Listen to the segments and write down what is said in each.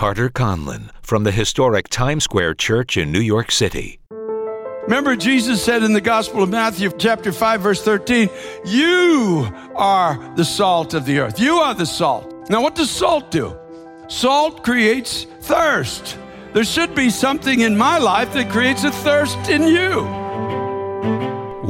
Carter Conlon from the historic Times Square Church in New York City. Remember, Jesus said in the Gospel of Matthew, chapter 5, verse 13, You are the salt of the earth. You are the salt. Now, what does salt do? Salt creates thirst. There should be something in my life that creates a thirst in you.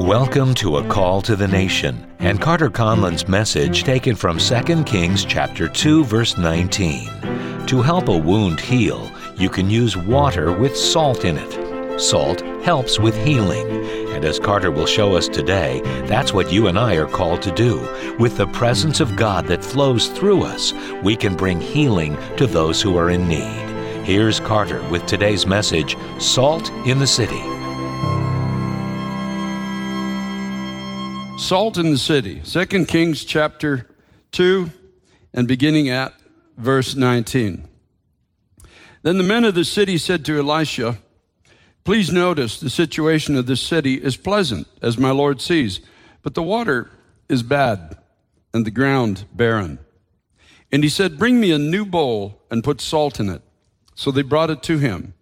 Welcome to A Call to the Nation and Carter Conlon's message taken from 2 Kings chapter 2 verse 19. To help a wound heal, you can use water with salt in it. Salt helps with healing, and as Carter will show us today, that's what you and I are called to do. With the presence of God that flows through us, we can bring healing to those who are in need. Here's Carter with today's message Salt in the City. Salt in the city. 2 Kings chapter 2 and beginning at verse 19. Then the men of the city said to Elisha, Please notice the situation of this city is pleasant, as my Lord sees, but the water is bad and the ground barren. And he said, Bring me a new bowl and put salt in it. So they brought it to him.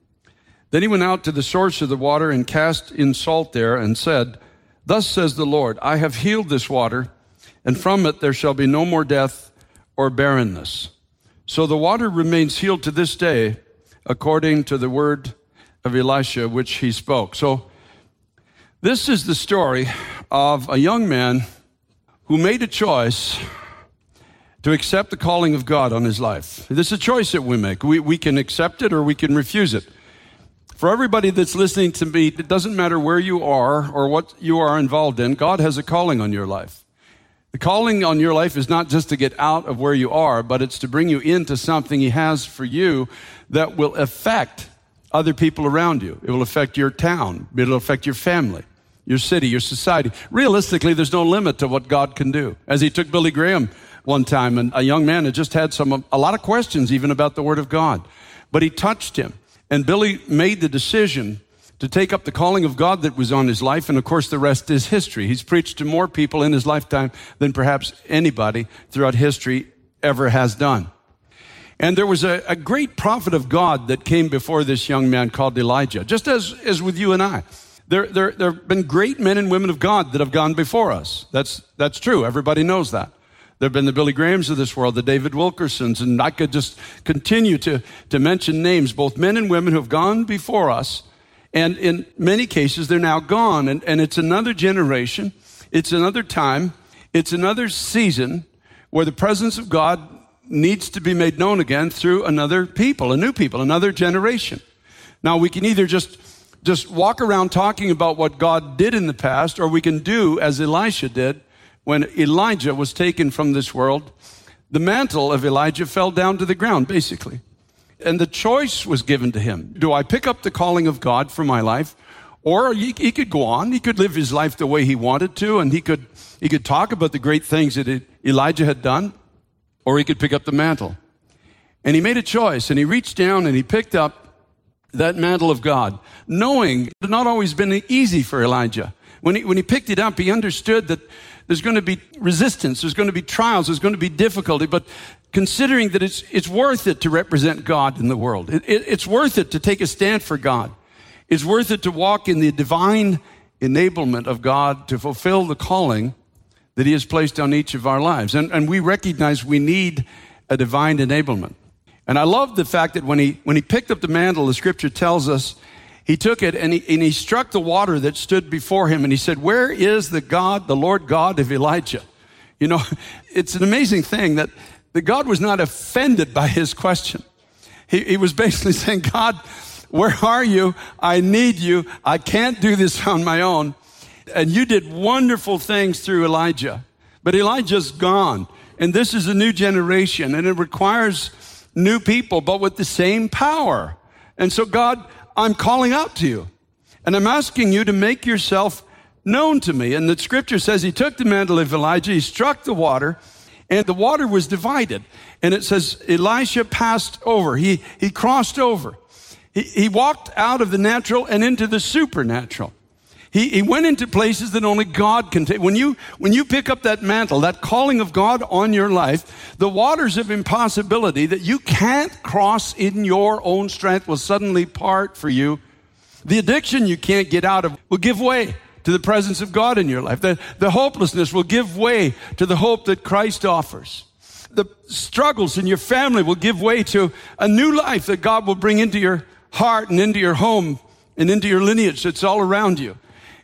Then he went out to the source of the water and cast in salt there and said, Thus says the Lord, I have healed this water, and from it there shall be no more death or barrenness. So the water remains healed to this day, according to the word of Elisha, which he spoke. So this is the story of a young man who made a choice to accept the calling of God on his life. This is a choice that we make. We, we can accept it or we can refuse it. For everybody that's listening to me, it doesn't matter where you are or what you are involved in, God has a calling on your life. The calling on your life is not just to get out of where you are, but it's to bring you into something He has for you that will affect other people around you. It will affect your town. It'll affect your family, your city, your society. Realistically, there's no limit to what God can do. As He took Billy Graham one time, and a young man had just had some, a lot of questions even about the Word of God, but He touched him and Billy made the decision to take up the calling of God that was on his life. And of course, the rest is history. He's preached to more people in his lifetime than perhaps anybody throughout history ever has done. And there was a, a, great prophet of God that came before this young man called Elijah, just as, as with you and I. There, there, there have been great men and women of God that have gone before us. That's, that's true. Everybody knows that. There have been the Billy Grahams of this world, the David Wilkersons, and I could just continue to, to mention names, both men and women who have gone before us. And in many cases, they're now gone. And, and it's another generation, it's another time, it's another season where the presence of God needs to be made known again through another people, a new people, another generation. Now, we can either just just walk around talking about what God did in the past, or we can do as Elisha did when Elijah was taken from this world, the mantle of Elijah fell down to the ground, basically. And the choice was given to him. Do I pick up the calling of God for my life? Or he, he could go on. He could live his life the way he wanted to, and he could, he could talk about the great things that Elijah had done, or he could pick up the mantle. And he made a choice, and he reached down and he picked up that mantle of God, knowing it had not always been easy for Elijah. When he, when he picked it up, he understood that there's going to be resistance, there's going to be trials, there's going to be difficulty, but considering that it's, it's worth it to represent God in the world, it, it, it's worth it to take a stand for God, it's worth it to walk in the divine enablement of God to fulfill the calling that He has placed on each of our lives. And, and we recognize we need a divine enablement. And I love the fact that when he, when he picked up the mantle, the scripture tells us he took it and he, and he struck the water that stood before him and he said, Where is the God, the Lord God of Elijah? You know, it's an amazing thing that, that God was not offended by his question. He, he was basically saying, God, where are you? I need you. I can't do this on my own. And you did wonderful things through Elijah, but Elijah's gone. And this is a new generation and it requires new people, but with the same power. And so God I'm calling out to you. And I'm asking you to make yourself known to me. And the scripture says he took the mantle of Elijah, he struck the water, and the water was divided. And it says Elisha passed over. He, he crossed over. He, he walked out of the natural and into the supernatural. He, he went into places that only God can take. When you, when you pick up that mantle, that calling of God on your life, the waters of impossibility that you can't cross in your own strength will suddenly part for you. The addiction you can't get out of will give way to the presence of God in your life. The, the hopelessness will give way to the hope that Christ offers. The struggles in your family will give way to a new life that God will bring into your heart and into your home and into your lineage that's all around you.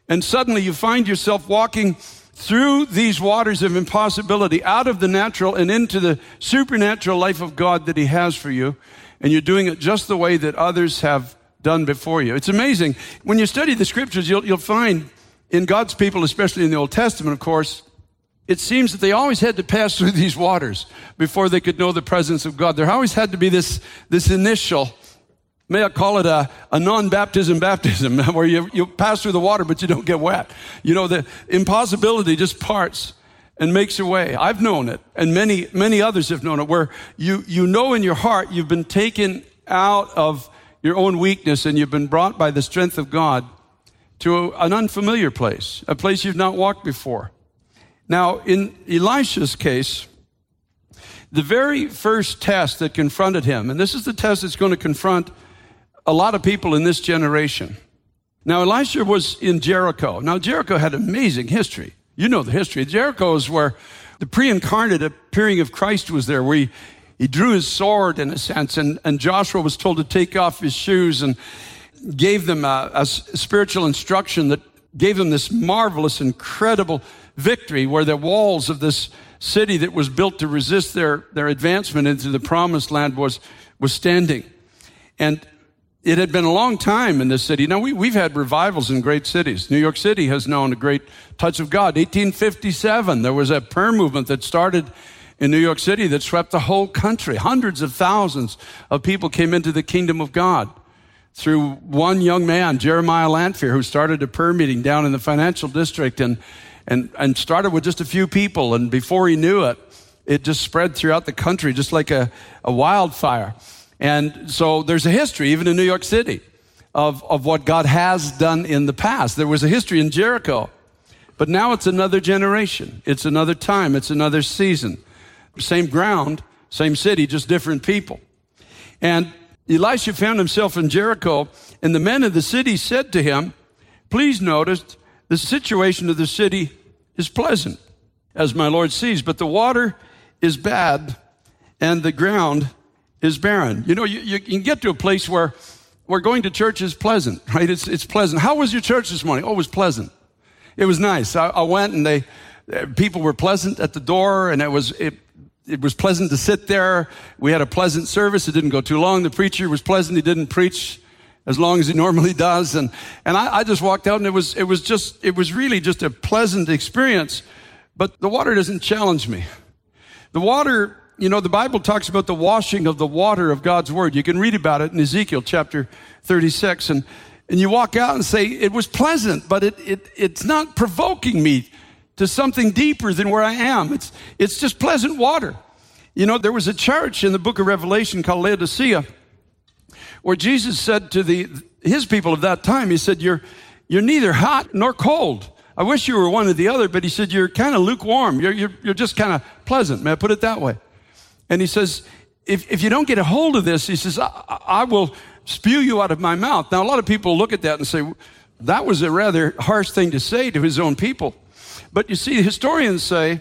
And suddenly you find yourself walking through these waters of impossibility out of the natural and into the supernatural life of God that He has for you. And you're doing it just the way that others have done before you. It's amazing. When you study the scriptures, you'll, you'll find in God's people, especially in the Old Testament, of course, it seems that they always had to pass through these waters before they could know the presence of God. There always had to be this, this initial May I call it a, a non-baptism baptism, where you, you pass through the water, but you don't get wet. You know, the impossibility just parts and makes your way. I've known it, and many, many others have known it, where you, you know in your heart you've been taken out of your own weakness and you've been brought by the strength of God to an unfamiliar place, a place you've not walked before. Now, in Elisha's case, the very first test that confronted him, and this is the test that's going to confront a lot of people in this generation. Now, Elisha was in Jericho. Now, Jericho had amazing history. You know the history. Jericho is where the pre incarnate appearing of Christ was there, where he, he drew his sword in a sense, and, and Joshua was told to take off his shoes and gave them a, a spiritual instruction that gave them this marvelous, incredible victory where the walls of this city that was built to resist their, their advancement into the promised land was, was standing. And it had been a long time in this city. Now, we, we've had revivals in great cities. New York City has known a great touch of God. 1857, there was a prayer movement that started in New York City that swept the whole country. Hundreds of thousands of people came into the kingdom of God through one young man, Jeremiah Lanphier, who started a prayer meeting down in the financial district and, and, and started with just a few people. And before he knew it, it just spread throughout the country just like a, a wildfire. And so there's a history, even in New York City, of, of what God has done in the past. There was a history in Jericho, but now it's another generation. It's another time. It's another season. Same ground, same city, just different people. And Elisha found himself in Jericho, and the men of the city said to him, Please notice the situation of the city is pleasant, as my Lord sees, but the water is bad, and the ground is barren. You know, you, you can get to a place where, where going to church is pleasant, right? It's, it's pleasant. How was your church this morning? Oh, it was pleasant. It was nice. I, I went and they, people were pleasant at the door and it was, it, it was pleasant to sit there. We had a pleasant service. It didn't go too long. The preacher was pleasant. He didn't preach as long as he normally does. And, and I, I just walked out and it was, it was just, it was really just a pleasant experience. But the water doesn't challenge me. The water you know, the Bible talks about the washing of the water of God's word. You can read about it in Ezekiel chapter 36. And, and you walk out and say, it was pleasant, but it, it, it's not provoking me to something deeper than where I am. It's, it's just pleasant water. You know, there was a church in the book of Revelation called Laodicea where Jesus said to the, his people of that time, he said, you're, you're neither hot nor cold. I wish you were one or the other, but he said, you're kind of lukewarm. You're, you're, you're just kind of pleasant. May I put it that way? And he says, if, if you don't get a hold of this, he says, I, I will spew you out of my mouth. Now, a lot of people look at that and say, that was a rather harsh thing to say to his own people. But you see, historians say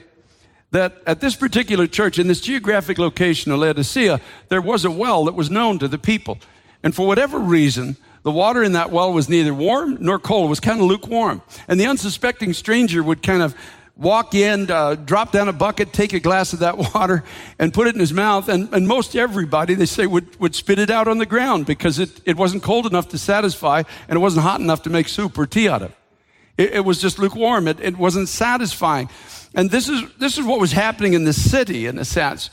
that at this particular church, in this geographic location of Laodicea, there was a well that was known to the people. And for whatever reason, the water in that well was neither warm nor cold. It was kind of lukewarm. And the unsuspecting stranger would kind of walk in, uh, drop down a bucket, take a glass of that water, and put it in his mouth. And, and most everybody, they say, would, would spit it out on the ground because it, it wasn't cold enough to satisfy and it wasn't hot enough to make soup or tea out of. It, it was just lukewarm. It, it wasn't satisfying. And this is, this is what was happening in the city, in a sense.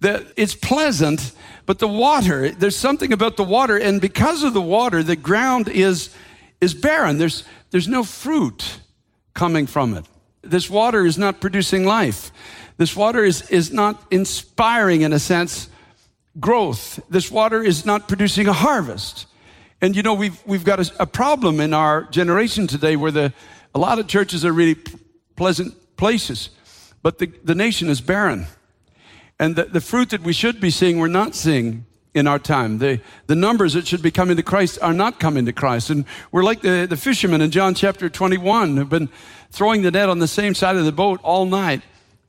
That it's pleasant, but the water, there's something about the water, and because of the water, the ground is, is barren. There's, there's no fruit coming from it. This water is not producing life. This water is, is not inspiring, in a sense, growth. This water is not producing a harvest. And you know, we've, we've got a, a problem in our generation today where the, a lot of churches are really pleasant places, but the, the nation is barren. And the, the fruit that we should be seeing, we're not seeing in our time. The, the numbers that should be coming to Christ are not coming to Christ. And we're like the, the fishermen in John chapter 21 who've been throwing the net on the same side of the boat all night.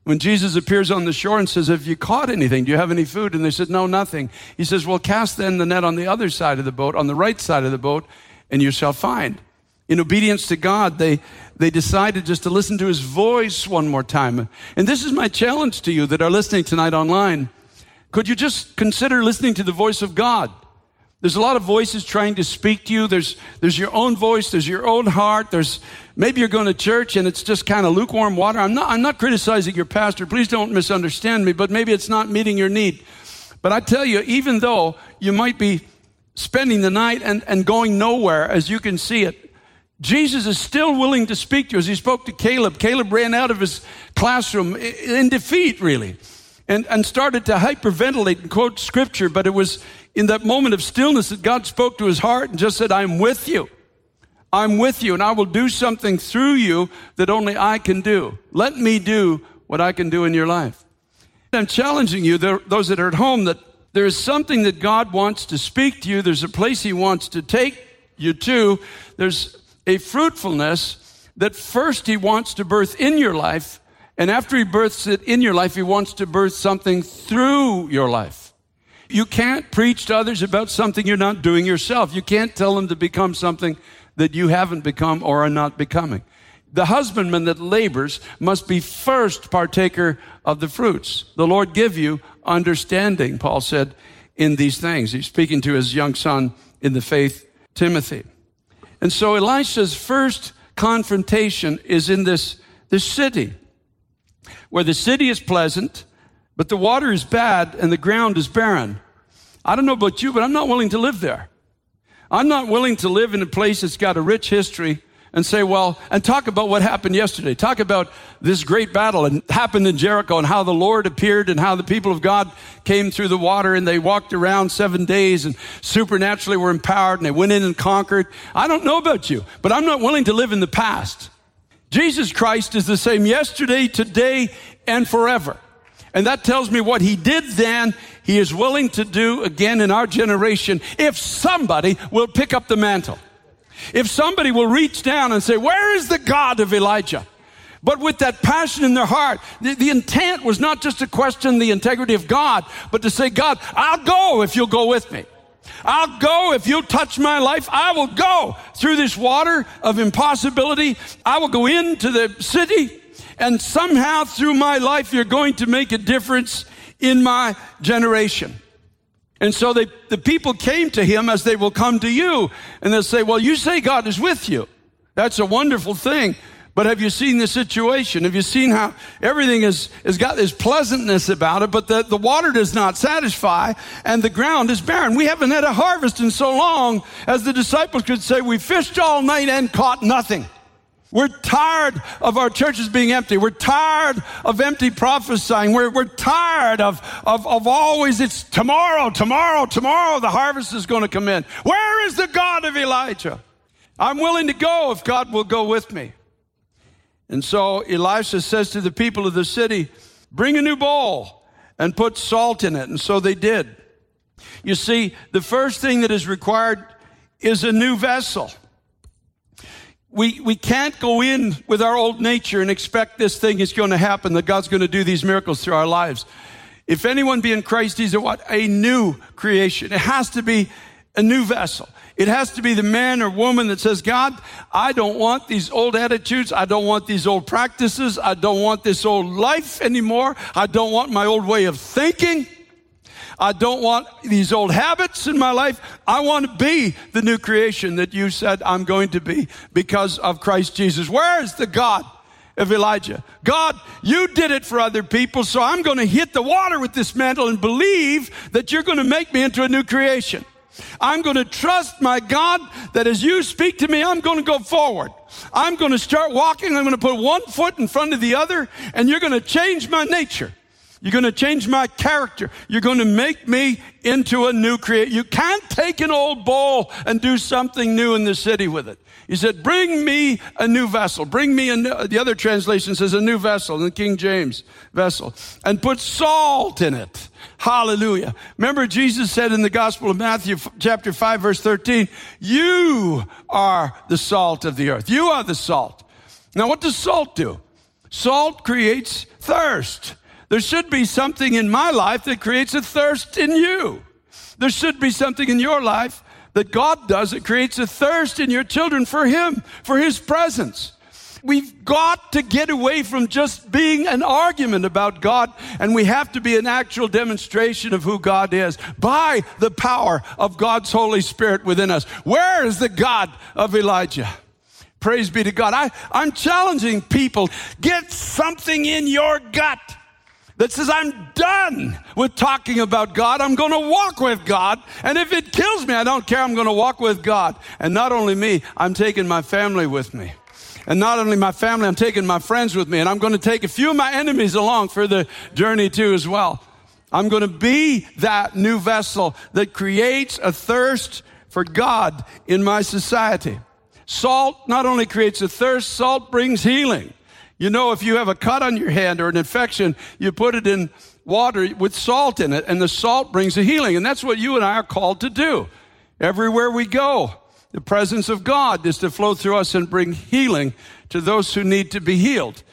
When Jesus appears on the shore and says, Have you caught anything? Do you have any food? And they said, No, nothing. He says, Well, cast then the net on the other side of the boat, on the right side of the boat, and you shall find. In obedience to God, they, they decided just to listen to his voice one more time. And this is my challenge to you that are listening tonight online. Could you just consider listening to the voice of God? There's a lot of voices trying to speak to you. There's, there's your own voice. There's your own heart. There's maybe you're going to church and it's just kind of lukewarm water. I'm not, I'm not criticizing your pastor. Please don't misunderstand me, but maybe it's not meeting your need. But I tell you, even though you might be spending the night and, and going nowhere as you can see it, Jesus is still willing to speak to you as he spoke to Caleb. Caleb ran out of his classroom in defeat, really, and, and started to hyperventilate and quote scripture. But it was in that moment of stillness that God spoke to his heart and just said, I'm with you. I'm with you, and I will do something through you that only I can do. Let me do what I can do in your life. I'm challenging you, those that are at home, that there is something that God wants to speak to you. There's a place He wants to take you to. There's a fruitfulness that first He wants to birth in your life, and after He births it in your life, He wants to birth something through your life. You can't preach to others about something you're not doing yourself. You can't tell them to become something that you haven't become or are not becoming. The husbandman that labors must be first partaker of the fruits. The Lord give you understanding, Paul said, in these things. He's speaking to his young son in the faith, Timothy. And so Elisha's first confrontation is in this, this city, where the city is pleasant, but the water is bad and the ground is barren. I don't know about you, but I'm not willing to live there. I'm not willing to live in a place that's got a rich history and say, well, and talk about what happened yesterday. Talk about this great battle and happened in Jericho and how the Lord appeared and how the people of God came through the water and they walked around seven days and supernaturally were empowered and they went in and conquered. I don't know about you, but I'm not willing to live in the past. Jesus Christ is the same yesterday, today, and forever. And that tells me what he did then, he is willing to do again in our generation if somebody will pick up the mantle. If somebody will reach down and say, Where is the God of Elijah? But with that passion in their heart, the, the, intent was not just to question the integrity of God, but to say, God, I'll go if you'll go with me. I'll go if you'll touch my life. I will go through this water of impossibility. I will go into the city, and somehow through my life, you're going to make a difference in my generation. And so they, the people came to him as they will come to you. And they'll say, Well, you say God is with you. That's a wonderful thing. But have you seen the situation? Have you seen how everything is, has got this pleasantness about it, but the, the water does not satisfy and the ground is barren? We haven't had a harvest in so long as the disciples could say, We fished all night and caught nothing. We're tired of our churches being empty. We're tired of empty prophesying. We're, we're tired of, of, of always, it's tomorrow, tomorrow, tomorrow, the harvest is going to come in. Where is the God of Elijah? I'm willing to go if God will go with me. And so Elisha says to the people of the city, Bring a new bowl and put salt in it. And so they did. You see, the first thing that is required is a new vessel we, we can't go in with our old nature and expect this thing is going to happen, that God's going to do these miracles through our lives. If anyone be in Christ, he's a what? A new creation. It has to be a new vessel. It has to be the man or woman that says, God, I don't want these old attitudes. I don't want these old practices. I don't want this old life anymore. I don't want my old way of thinking. I don't want these old habits in my life. I want to be the new creation that you said I'm going to be because of Christ Jesus. Where is the God of Elijah? God, you did it for other people, so I'm going to hit the water with this mantle and believe that you're going to make me into a new creation. I'm going to trust my God that as you speak to me, I'm going to go forward. I'm going to start walking. I'm going to put one foot in front of the other, and you're going to change my nature. You're going to change my character. You're going to make me into a new creature. You can't take an old bowl and do something new in the city with it. He said, bring me a new vessel. Bring me a new, the other translation says a new vessel in the King James vessel and put salt in it. Hallelujah. Remember Jesus said in the Gospel of Matthew chapter 5 verse 13, you are the salt of the earth. You are the salt. Now what does salt do? Salt creates thirst. There should be something in my life that creates a thirst in you. There should be something in your life that God does that creates a thirst in your children for Him, for His presence. We've got to get away from just being an argument about God, and we have to be an actual demonstration of who God is by the power of God's Holy Spirit within us. Where is the God of Elijah? Praise be to God. I, I'm challenging people get something in your gut that says, I'm done with talking about God. I'm going to walk with God. And if it kills me, I don't care. I'm going to walk with God. And not only me, I'm taking my family with me. And not only my family, I'm taking my friends with me. And I'm going to take a few of my enemies along for the journey too as well. I'm going to be that new vessel that creates a thirst for God in my society. Salt not only creates a thirst, salt brings healing. You know, if you have a cut on your hand or an infection, you put it in water with salt in it, and the salt brings a healing. And that's what you and I are called to do. Everywhere we go, the presence of God is to flow through us and bring healing to those who need to be healed.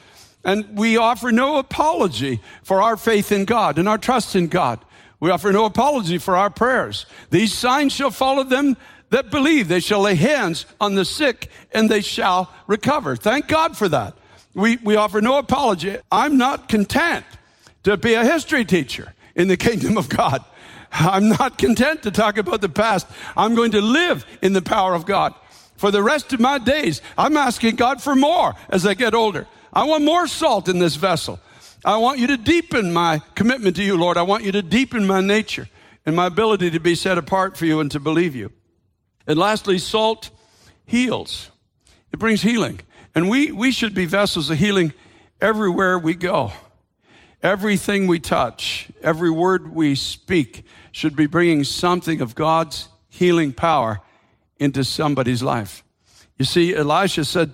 And we offer no apology for our faith in God and our trust in God. We offer no apology for our prayers. These signs shall follow them that believe. They shall lay hands on the sick and they shall recover. Thank God for that. We, we offer no apology. I'm not content to be a history teacher in the kingdom of God. I'm not content to talk about the past. I'm going to live in the power of God. For the rest of my days, I'm asking God for more as I get older. I want more salt in this vessel. I want you to deepen my commitment to you, Lord. I want you to deepen my nature and my ability to be set apart for you and to believe you. And lastly, salt heals. It brings healing. And we, we should be vessels of healing everywhere we go. Everything we touch, every word we speak should be bringing something of God's healing power into somebody's life. You see, Elisha said,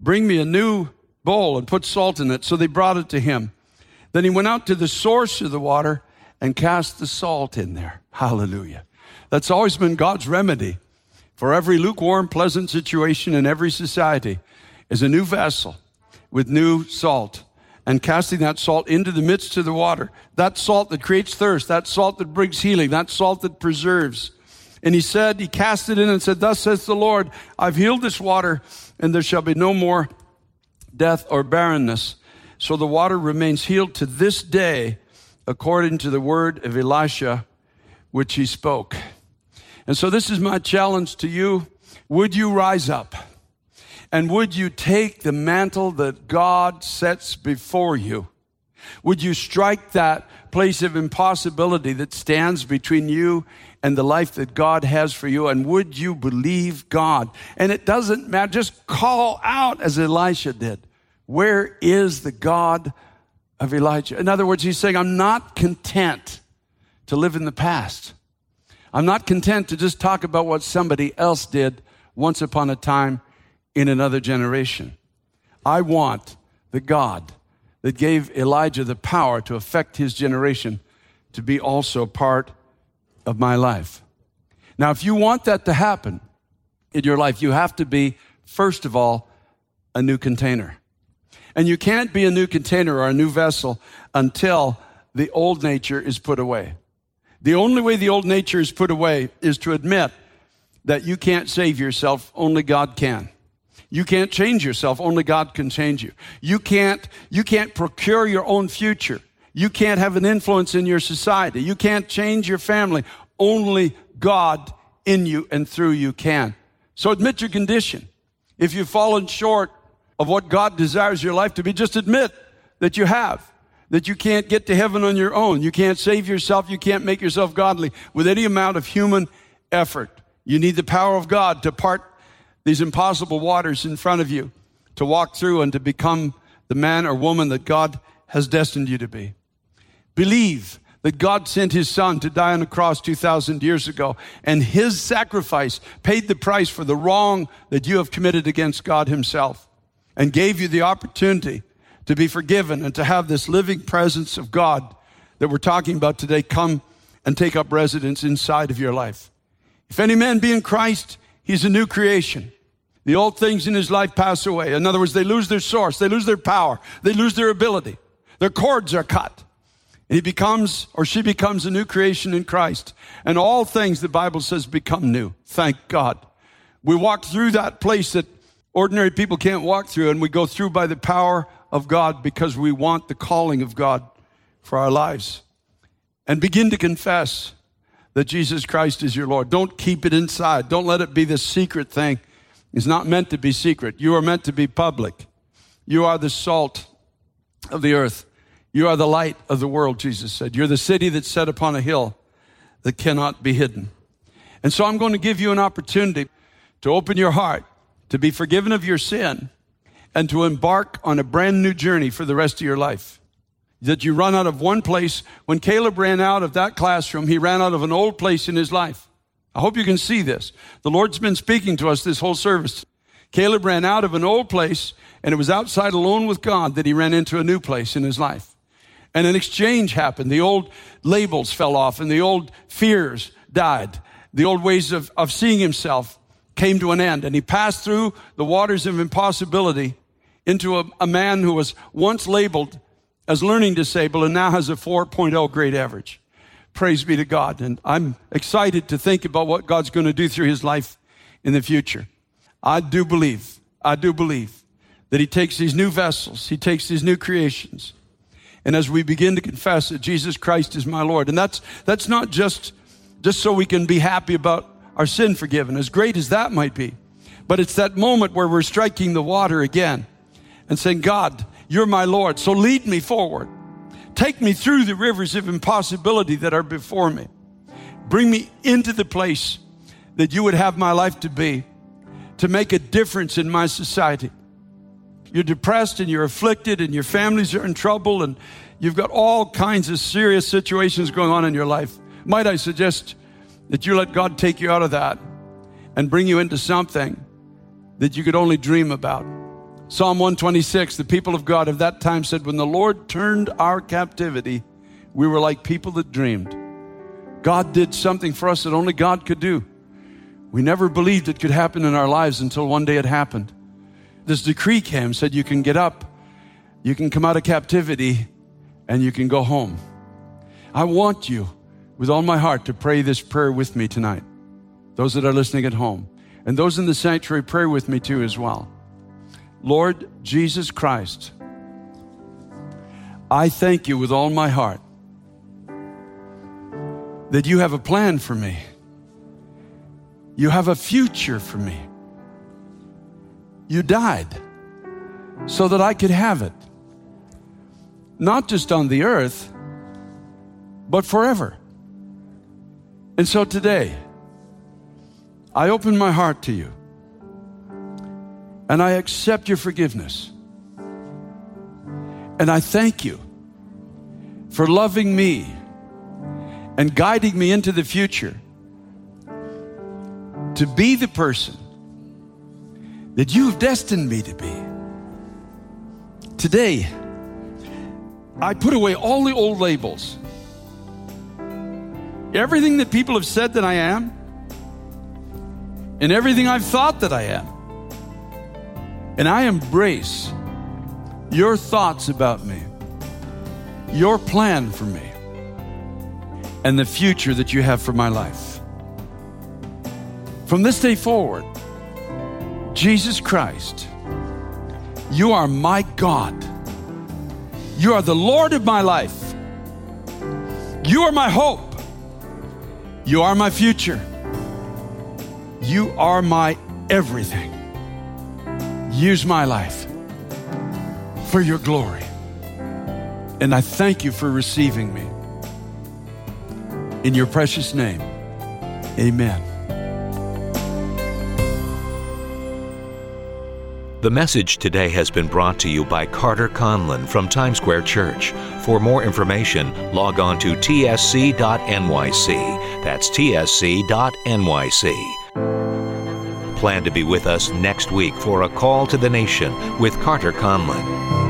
Bring me a new bowl and put salt in it. So they brought it to him. Then he went out to the source of the water and cast the salt in there. Hallelujah. That's always been God's remedy for every lukewarm, pleasant situation in every society is a new vessel with new salt and casting that salt into the midst of the water. That salt that creates thirst, that salt that brings healing, that salt that preserves. And he said, he cast it in and said, Thus says the Lord, I've healed this water, and there shall be no more death or barrenness. So the water remains healed to this day, according to the word of Elisha, which he spoke. And so this is my challenge to you. Would you rise up? And would you take the mantle that God sets before you? Would you strike that place of impossibility that stands between you and the life that God has for you? And would you believe God? And it doesn't matter, just call out as Elisha did. Where is the God of Elijah? In other words, he's saying, I'm not content to live in the past. I'm not content to just talk about what somebody else did once upon a time in another generation. I want the God that gave Elijah the power to affect his generation to be also part of my life. Now, if you want that to happen in your life, you have to be, first of all, a new container. And you can't be a new container or a new vessel until the old nature is put away. The only way the old nature is put away is to admit that you can't save yourself, only God can. You can't change yourself. Only God can change you. You can't, you can't procure your own future. You can't have an influence in your society. You can't change your family. Only God in you and through you can. So admit your condition. If you've fallen short of what God desires your life to be, just admit that you have. That you can't get to heaven on your own. You can't save yourself. You can't make yourself godly with any amount of human effort. You need the power of God to part these impossible waters in front of you to walk through and to become the man or woman that God has destined you to be. Believe that God sent his son to die on the cross 2,000 years ago, and his sacrifice paid the price for the wrong that you have committed against God himself and gave you the opportunity to be forgiven and to have this living presence of God that we're talking about today come and take up residence inside of your life. If any man be in Christ, he's a new creation. The old things in his life pass away. In other words, they lose their source, they lose their power, they lose their ability. Their cords are cut. And He becomes or she becomes a new creation in Christ. And all things, the Bible says, become new. Thank God. We walk through that place that ordinary people can't walk through, and we go through by the power of God because we want the calling of God for our lives. And begin to confess that Jesus Christ is your Lord. Don't keep it inside. Don't let it be the secret thing. It's not meant to be secret. You are meant to be public. You are the salt of the earth. You are the light of the world, Jesus said. You're the city that's set upon a hill that cannot be hidden. And so I'm going to give you an opportunity to open your heart, to be forgiven of your sin, and to embark on a brand new journey for the rest of your life. That you run out of one place. When Caleb ran out of that classroom, he ran out of an old place in his life. I hope you can see this. The Lord's been speaking to us this whole service. Caleb ran out of an old place, and it was outside alone with God that he ran into a new place in his life. And an exchange happened. The old labels fell off and the old fears died. The old ways of, of seeing himself came to an end. And he passed through the waters of impossibility into a, a man who was once labeled as learning disabled and now has a 4.0 grade average. Praise be to God. And I'm excited to think about what God's going to do through his life in the future. I do believe, I do believe that he takes these new vessels, he takes these new creations, and as we begin to confess that Jesus Christ is my Lord, and that's, that's not just, just so we can be happy about our sin forgiven, as great as that might be, but it's that moment where we're striking the water again and saying, God, you're my Lord, so lead me forward. Take me through the rivers of impossibility that are before me. Bring me into the place that you would have my life to be, to make a difference in my society you're depressed and you're afflicted and your families are in trouble and you've got all kinds of serious situations going on in your life, might I suggest that you let God take you out of that and bring you into something that you could only dream about? Psalm 126, the people of God of that time said, When the Lord turned our captivity, we were like people that dreamed. God did something for us that only God could do. We never believed it could happen in our lives until one day it happened this decree came, said you can get up, you can come out of captivity, and you can go home. I want you with all my heart to pray this prayer with me tonight. Those that are listening at home, and those in the sanctuary, pray with me too as well. Lord Jesus Christ, I thank you with all my heart that you have a plan for me. You have a future for me. You died so that I could have it. Not just on the earth, but forever. And so today, I open my heart to you and I accept your forgiveness. And I thank you for loving me and guiding me into the future to be the person that you've destined me to be. Today, I put away all the old labels. Everything that people have said that I am, and everything I've thought that I am. And I embrace your thoughts about me, your plan for me, and the future that you have for my life. From this day forward, Jesus Christ, you are my God. You are the Lord of my life. You are my hope. You are my future. You are my everything. Use my life for your glory. And I thank you for receiving me. In your precious name, amen. The message today has been brought to you by Carter Conlon from Times Square Church. For more information, log on to tsc.nyc. That's tsc.nyc. Plan to be with us next week for a call to the nation with Carter Conlon.